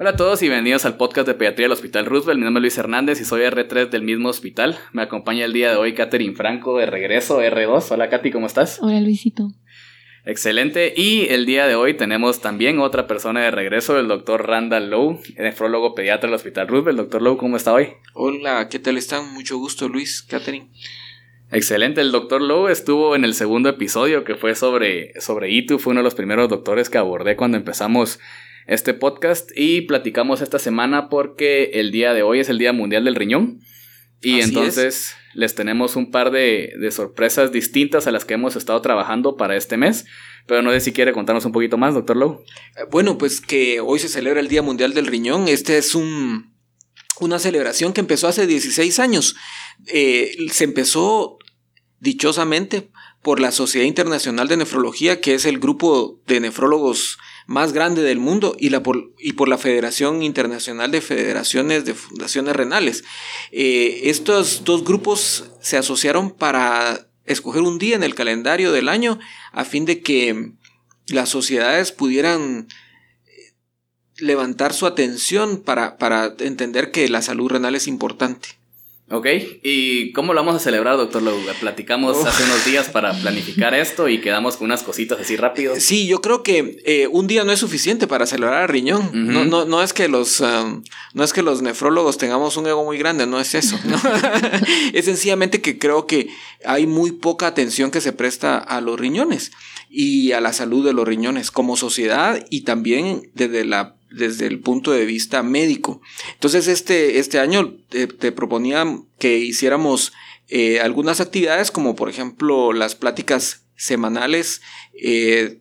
Hola a todos y bienvenidos al podcast de pediatría del Hospital Roosevelt. Mi nombre es Luis Hernández y soy R3 del mismo hospital. Me acompaña el día de hoy Katherine Franco de regreso, R2. Hola Katy, ¿cómo estás? Hola Luisito. Excelente. Y el día de hoy tenemos también otra persona de regreso, el doctor Randall Lowe, nefrólogo pediatra del Hospital Roosevelt. Doctor Lowe, ¿cómo está hoy? Hola, ¿qué tal están? Mucho gusto, Luis, Katherine. Excelente, el doctor Lowe estuvo en el segundo episodio que fue sobre, sobre ITU, fue uno de los primeros doctores que abordé cuando empezamos este podcast y platicamos esta semana porque el día de hoy es el Día Mundial del Riñón. Y entonces les tenemos un par de, de, sorpresas distintas a las que hemos estado trabajando para este mes, pero no sé si quiere contarnos un poquito más, doctor Lowe. Eh, bueno, pues que hoy se celebra el Día Mundial del Riñón, este es un, una celebración que empezó hace 16 años, eh, se empezó dichosamente por la Sociedad Internacional de Nefrología, que es el grupo de nefrólogos más grande del mundo y, la por, y por la Federación Internacional de Federaciones de Fundaciones Renales. Eh, estos dos grupos se asociaron para escoger un día en el calendario del año a fin de que las sociedades pudieran eh, levantar su atención para, para entender que la salud renal es importante. Ok, ¿y cómo lo vamos a celebrar, doctor Lowe? Platicamos hace unos días para planificar esto y quedamos con unas cositas así rápido. Sí, yo creo que eh, un día no es suficiente para celebrar a riñón. no, no, no, es que los, um, no es que los nefrólogos tengamos un ego muy grande, no es eso. es sencillamente que creo que hay muy poca atención que se presta a los riñones y a la salud de los riñones como sociedad y también desde la desde el punto de vista médico. Entonces, este, este año te, te proponía que hiciéramos eh, algunas actividades, como por ejemplo las pláticas semanales, eh,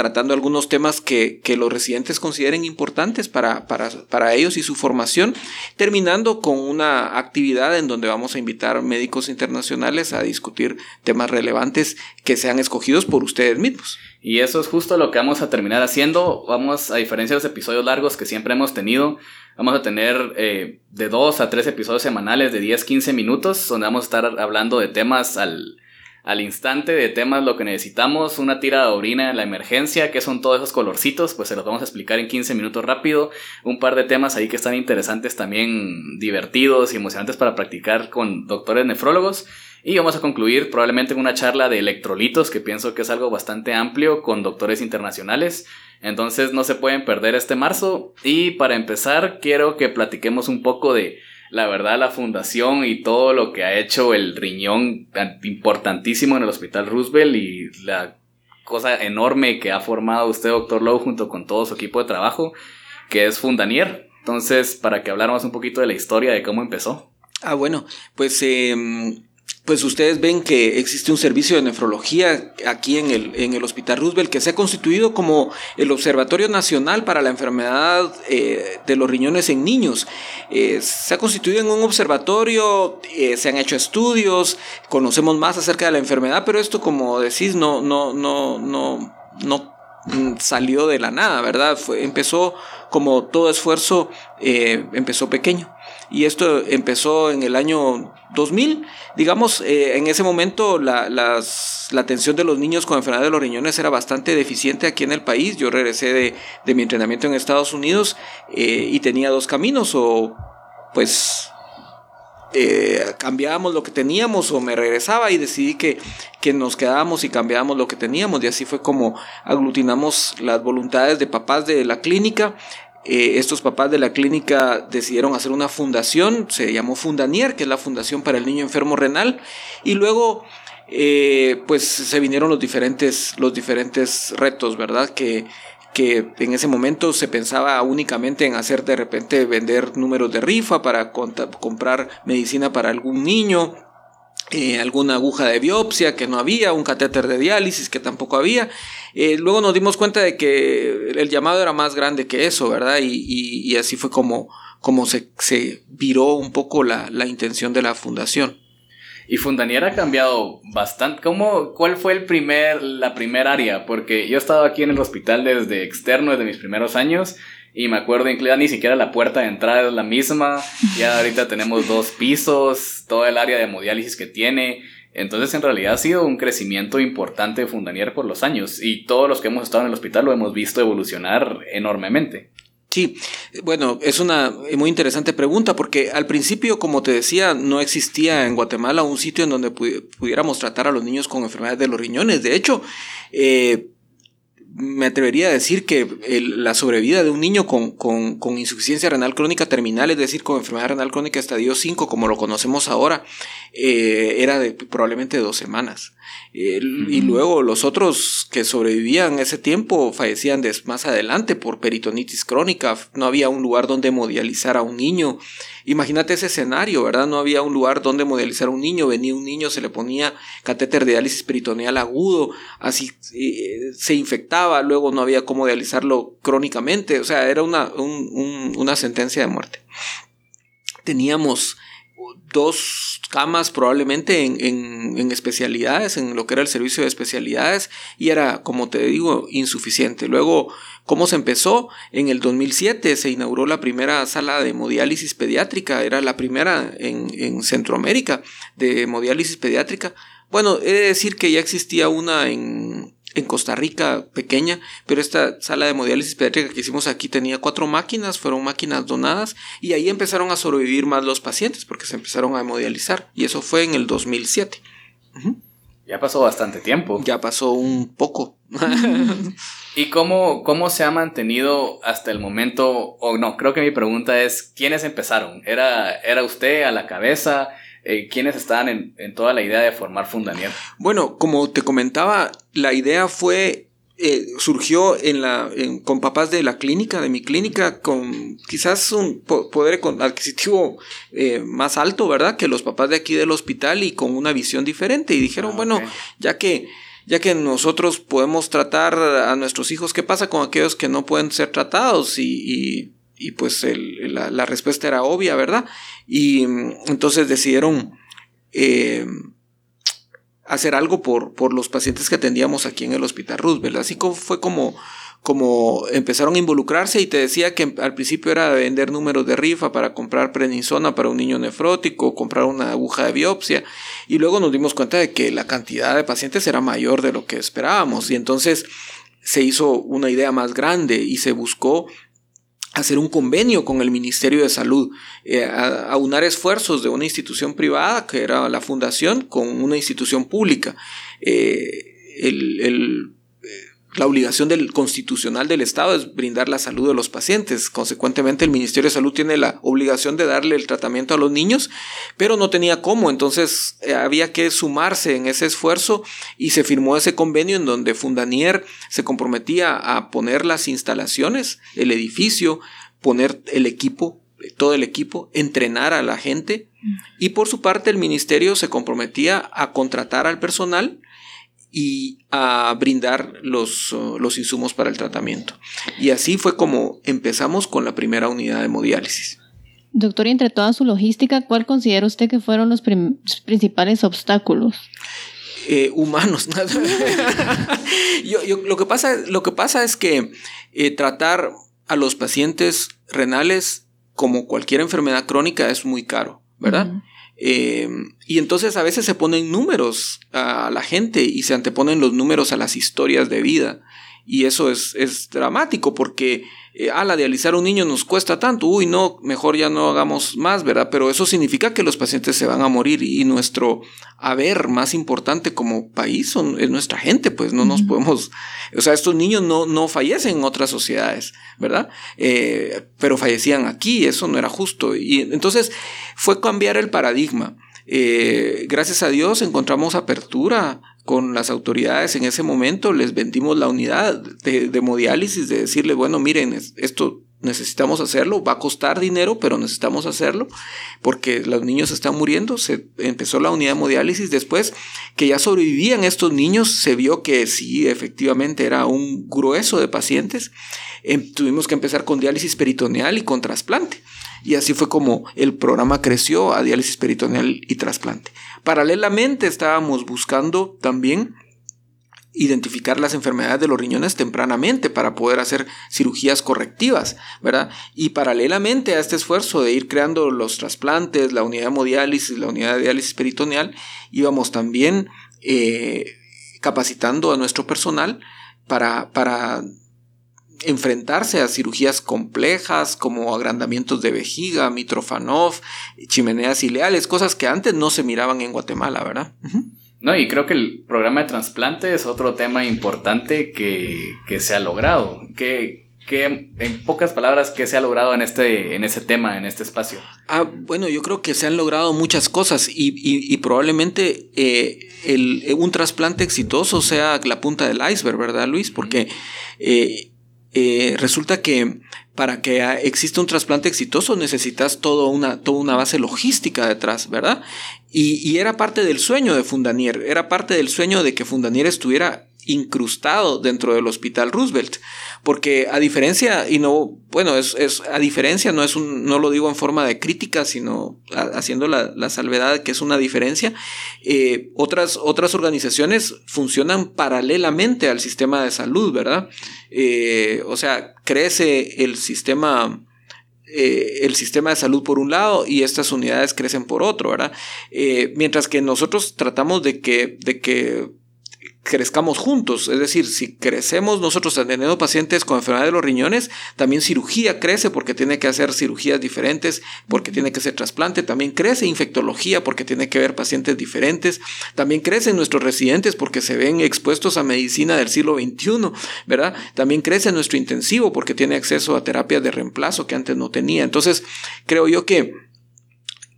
tratando algunos temas que, los residentes consideren importantes para, para, para, ellos y su formación, terminando con una actividad en donde vamos a invitar médicos internacionales a discutir temas relevantes que sean escogidos por ustedes mismos. Y eso es justo lo que vamos a terminar haciendo. Vamos, a diferencia de los episodios largos que siempre hemos tenido, vamos a tener eh, de dos a tres episodios semanales de 10-15 minutos, donde vamos a estar hablando de temas al, al instante, de temas lo que necesitamos, una tira de orina en la emergencia, que son todos esos colorcitos, pues se los vamos a explicar en 15 minutos rápido. Un par de temas ahí que están interesantes también, divertidos y emocionantes para practicar con doctores nefrólogos. Y vamos a concluir probablemente con una charla de electrolitos, que pienso que es algo bastante amplio con doctores internacionales. Entonces no se pueden perder este marzo. Y para empezar, quiero que platiquemos un poco de la verdad la fundación y todo lo que ha hecho el riñón importantísimo en el Hospital Roosevelt y la cosa enorme que ha formado usted, doctor Lowe, junto con todo su equipo de trabajo, que es Fundanier. Entonces, para que habláramos un poquito de la historia de cómo empezó. Ah, bueno, pues eh, pues ustedes ven que existe un servicio de nefrología aquí en el, en el Hospital Roosevelt que se ha constituido como el Observatorio Nacional para la Enfermedad eh, de los Riñones en Niños. Eh, se ha constituido en un observatorio, eh, se han hecho estudios, conocemos más acerca de la enfermedad, pero esto, como decís, no, no, no, no, no mm, salió de la nada, ¿verdad? Fue, empezó como todo esfuerzo, empezó pequeño y esto empezó en el año 2000. Digamos, eh, en ese momento la, la, atención de los niños con enfermedad de los riñones era bastante deficiente aquí en el país. Yo regresé de, de mi entrenamiento en Estados Unidos eh, y tenía dos caminos o pues eh, cambiábamos lo que teníamos o me regresaba y decidí que, que nos quedábamos y cambiábamos lo que teníamos y así fue como aglutinamos las voluntades de papás de la clínica eh, estos papás de la clínica decidieron hacer una fundación, se llamó Fundanier, que es la Fundación para el Niño Enfermo Renal, y luego eh, pues se vinieron los diferentes, los diferentes retos, ¿verdad? Que, que en ese momento se pensaba únicamente en hacer de repente vender números de rifa para comprar medicina para algún niño, eh, alguna aguja de biopsia que no había, un catéter de diálisis que tampoco había. Eh, luego nos dimos cuenta de que el llamado era más grande que eso, ¿verdad? Y, así fue como, como se, se viró un poco la, la, intención de la fundación. Y Fundanier ha cambiado bastante. ¿Cómo, ¿Cuál fue el primer, la primera área? Porque yo he estado aquí en el hospital desde externo, desde mis primeros años, y me acuerdo, incluida ni siquiera la puerta de entrada es la misma. Ya ahorita tenemos dos pisos, todo el área de hemodiálisis que tiene. Entonces, en realidad ha sido un crecimiento importante de Fundanier por los años. Y todos los que hemos estado en el hospital lo hemos visto evolucionar enormemente. Sí, bueno, es una muy interesante pregunta porque al principio, como te decía, no existía en Guatemala un sitio en donde pudiéramos tratar a los niños con enfermedades de los riñones. De hecho, eh, me atrevería a decir que la sobrevida de un niño con, insuficiencia renal crónica terminal, es decir, con enfermedad renal crónica estadio 5, como lo conocemos ahora, eh, era de probablemente dos semanas. Y luego los otros que sobrevivían ese tiempo fallecían más adelante por peritonitis crónica. No había un lugar donde hemodializar a un niño. Imagínate ese escenario, ¿verdad? No había un lugar donde hemodializar a un niño. Venía un niño, se le ponía catéter de diálisis peritoneal agudo, así eh, se infectaba, luego no había cómo dializarlo crónicamente. O sea, era una, una sentencia de muerte. Teníamos dos camas probablemente en, especialidades, en lo que era el servicio de especialidades, y era, como te digo, insuficiente. Luego, ¿cómo se empezó? En el 2007 se inauguró la primera sala de hemodiálisis pediátrica, era la primera en, en Centroamérica de hemodiálisis pediátrica. Bueno, he de decir que ya existía una en, en Costa Rica pequeña, pero esta sala de hemodiálisis pediátrica que hicimos aquí tenía cuatro máquinas, fueron máquinas donadas y ahí empezaron a sobrevivir más los pacientes porque se empezaron a hemodializar y eso fue en el 2007. Ya pasó bastante tiempo. Ya pasó un poco. ¿Y cómo, cómo se ha mantenido hasta el momento? O no, creo que mi pregunta es, ¿quiénes empezaron? ¿Era, era usted a la cabeza? eh, quiénes estaban en, toda la idea de formar Fundanier. Bueno, como te comentaba, la idea fue eh, surgió en la, con papás de la clínica, de mi clínica, con quizás un poder adquisitivo eh, más alto, ¿verdad? Que los papás de aquí del hospital y con una visión diferente. Y dijeron, ah, bueno, ya que, ya que nosotros podemos tratar a nuestros hijos, ¿qué pasa con aquellos que no pueden ser tratados? y y pues la, respuesta era obvia, ¿verdad? Y mm, entonces decidieron eh, hacer algo por, por, los pacientes que atendíamos aquí en el Hospital Roosevelt. Así fue como, como empezaron a involucrarse y te decía que al principio era vender números de rifa para comprar prednisona para un niño nefrótico, comprar una aguja de biopsia y luego nos dimos cuenta de que la cantidad de pacientes era mayor de lo que esperábamos y entonces se hizo una idea más grande y se buscó hacer un convenio con el Ministerio de Salud, eh, aunar esfuerzos de una institución privada, que era la fundación, con una institución pública. Eh, el, la obligación del constitucional del Estado es brindar la salud de los pacientes. Consecuentemente, el Ministerio de Salud tiene la obligación de darle el tratamiento a los niños, pero no tenía cómo. Entonces, eh, había que sumarse en ese esfuerzo y se firmó ese convenio en donde Fundanier se comprometía a poner las instalaciones, el edificio, poner el equipo, todo el equipo, entrenar a la gente y por su parte el ministerio se comprometía a contratar al personal y a brindar los, uh, los, insumos para el tratamiento. Y así fue como empezamos con la primera unidad de hemodiálisis. Doctor, y entre toda su logística, ¿cuál considera usted que fueron los principales obstáculos? Eh, humanos. yo, lo, que pasa, lo que pasa es que eh, tratar a los pacientes renales como cualquier enfermedad crónica es muy caro, ¿verdad? Em, y entonces a veces se ponen números a la gente y se anteponen los números a las historias de vida. Y eso es, es dramático porque eh, a la dializar a un niño nos cuesta tanto, uy, no, mejor ya no hagamos más, ¿verdad? Pero eso significa que los pacientes se van a morir y nuestro haber más importante como país son, es nuestra gente, pues no nos podemos, o sea, estos niños no, no fallecen en otras sociedades, ¿verdad? Eh, pero fallecían aquí, eso no era justo. Y entonces fue cambiar el paradigma. Eh, gracias a Dios encontramos apertura con las autoridades en ese momento, les vendimos la unidad de, de hemodiálisis, de decirle, bueno, miren, esto necesitamos hacerlo, va a costar dinero, pero necesitamos hacerlo, porque los niños están muriendo, se empezó la unidad de hemodiálisis, después que ya sobrevivían estos niños, se vio que sí, efectivamente era un grueso de pacientes, em, tuvimos que empezar con diálisis peritoneal y con trasplante. Y así fue como el programa creció a diálisis peritoneal y trasplante. Paralelamente estábamos buscando también identificar las enfermedades de los riñones tempranamente para poder hacer cirugías correctivas, ¿verdad? Y paralelamente a este esfuerzo de ir creando los trasplantes, la unidad de hemodiálisis, la unidad de diálisis peritoneal, íbamos también eh, capacitando a nuestro personal para, para enfrentarse a cirugías complejas como agrandamientos de vejiga, Mitrofanov, chimeneas ileales, cosas que antes no se miraban en Guatemala, ¿verdad? No, y creo que el programa de trasplante es otro tema importante que, se ha logrado. Que, que, en pocas palabras, ¿qué se ha logrado en, este, en ese tema, en este espacio? Ah, bueno, yo creo que se han logrado muchas cosas y, y, probablemente eh, el, un trasplante exitoso sea la punta del iceberg, ¿verdad, Luis? Porque eh, eh, resulta que para que exista un trasplante exitoso necesitas toda una, toda una base logística detrás, ¿verdad? Y, y, era parte del sueño de Fundanier, era parte del sueño de que Fundanier estuviera incrustado dentro del Hospital Roosevelt. Porque a diferencia, y no, bueno, es, es a diferencia, no es un, no lo digo en forma de crítica, sino haciendo la, la, salvedad que es una diferencia, eh, otras, otras organizaciones funcionan paralelamente al sistema de salud, ¿verdad? Eh, o sea, crece el sistema eh, el sistema de salud por un lado y estas unidades crecen por otro, ¿verdad? mientras que nosotros tratamos de que, de que crezcamos juntos. Es decir, si crecemos nosotros teniendo pacientes con enfermedad de los riñones, también cirugía crece porque tiene que hacer cirugías diferentes, porque tiene que hacer trasplante. También crece infectología porque tiene que ver pacientes diferentes. También crecen nuestros residentes porque se ven expuestos a medicina del siglo XXI, ¿verdad? También crece nuestro intensivo porque tiene acceso a terapias de reemplazo que antes no tenía. Entonces, creo yo que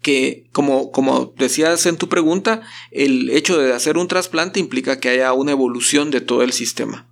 que, como, como decías en tu pregunta, el hecho de hacer un trasplante implica que haya una evolución de todo el sistema.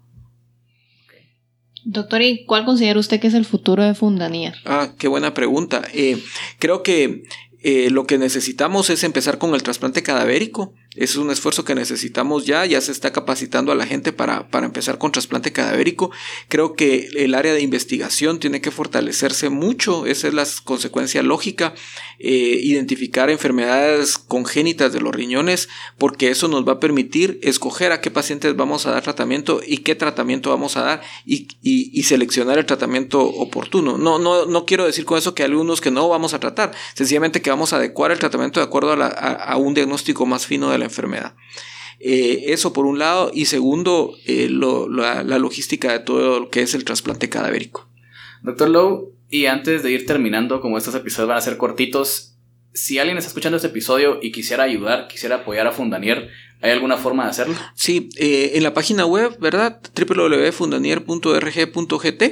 Doctor, ¿y cuál considera usted que es el futuro de Fundanía? Ah, qué buena pregunta. Eh, creo que eh, lo que necesitamos es empezar con el trasplante cadavérico. Es un esfuerzo que necesitamos ya, ya se está capacitando a la gente para, para, empezar con trasplante cadavérico. Creo que el área de investigación tiene que fortalecerse mucho, esa es la consecuencia lógica, eh, identificar enfermedades congénitas de los riñones, porque eso nos va a permitir escoger a qué pacientes vamos a dar tratamiento y qué tratamiento vamos a dar y, y, seleccionar el tratamiento oportuno. No, no, no quiero decir con eso que hay algunos que no vamos a tratar, sencillamente que vamos a adecuar el tratamiento de acuerdo a, a un diagnóstico más fino de la enfermedad. Eh, eso por un lado, y segundo, eh, la, logística de todo lo que es el trasplante cadavérico. Doctor Lowe, y antes de ir terminando, como estos episodios van a ser cortitos, si alguien está escuchando este episodio y quisiera ayudar, quisiera apoyar a Fundanier, ¿hay alguna forma de hacerlo? Sí, eh, en la página web, ¿verdad? www.fundanier.rg.gt.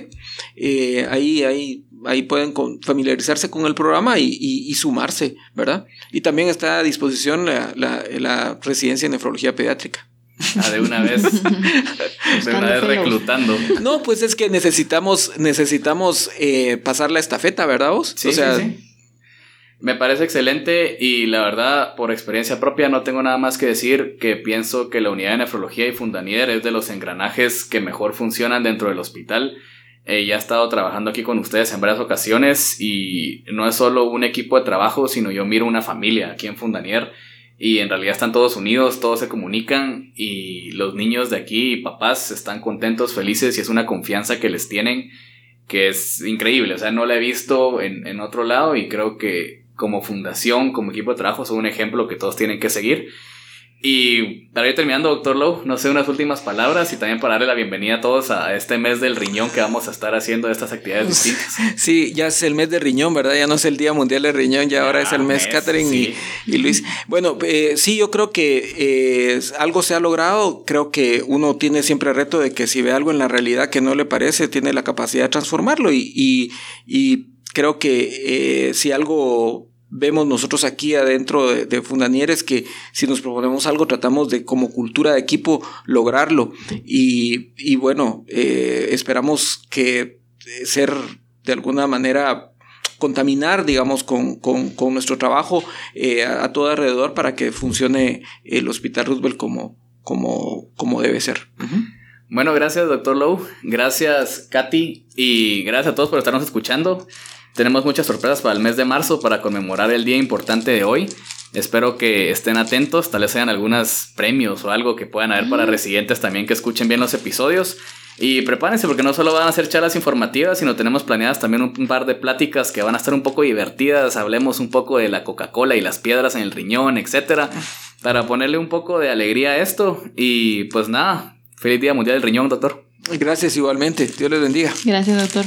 ahí hay ahí pueden familiarizarse con el programa y, sumarse, ¿verdad? Y también está a disposición la, residencia en nefrología pediátrica. Ah, de una vez. de una vez reclutando. No, pues es que necesitamos, necesitamos eh, pasar la estafeta, ¿verdad vos? Sí, sí, sí. Me parece excelente y la verdad, por experiencia propia, no tengo nada más que decir que pienso que la unidad de nefrología y Fundanier es de los engranajes que mejor funcionan dentro del hospital. Eh, ya he estado trabajando aquí con ustedes en varias ocasiones y no es solo un equipo de trabajo, sino yo miro una familia aquí en Fundanier y en realidad están todos unidos, todos se comunican y los niños de aquí y papás están contentos, felices y es una confianza que les tienen que es increíble, o sea, no la he visto en, en otro lado y creo que como fundación, como equipo de trabajo, son un ejemplo que todos tienen que seguir. Y para ir terminando, doctor Lowe, no sé, unas últimas palabras y también para darle la bienvenida a todos a este mes del riñón que vamos a estar haciendo estas actividades distintas. Sí, ya es el mes del riñón, ¿verdad? Ya no es el Día Mundial del Riñón, ya ahora es el mes, Catherine y, Luis. Bueno, eh, sí, yo creo que eh, algo se ha logrado. Creo que uno tiene siempre el reto de que si ve algo en la realidad que no le parece, tiene la capacidad de transformarlo. Y, y, creo que eh, si algo vemos nosotros aquí adentro de, de, Fundanieres que si nos proponemos algo tratamos de como cultura de equipo lograrlo y, y bueno eh, esperamos que eh, ser de alguna manera contaminar digamos con, con, con nuestro trabajo eh, a, todo alrededor para que funcione el Hospital Roosevelt como, como, como debe ser. Bueno, gracias, doctor Lowe. Gracias, Katy. Y gracias a todos por estarnos escuchando. Tenemos muchas sorpresas para el mes de marzo para conmemorar el día importante de hoy. Espero que estén atentos, tal vez sean algunos premios o algo que puedan haber para residentes también que escuchen bien los episodios. Y prepárense porque no solo van a ser charlas informativas, sino tenemos planeadas también un, par de pláticas que van a estar un poco divertidas. Hablemos un poco de la Coca-Cola y las piedras en el riñón, etcétera, para ponerle un poco de alegría a esto. Y pues nada, feliz Día Mundial del Riñón, doctor. Gracias igualmente. Dios les bendiga. Gracias, doctor.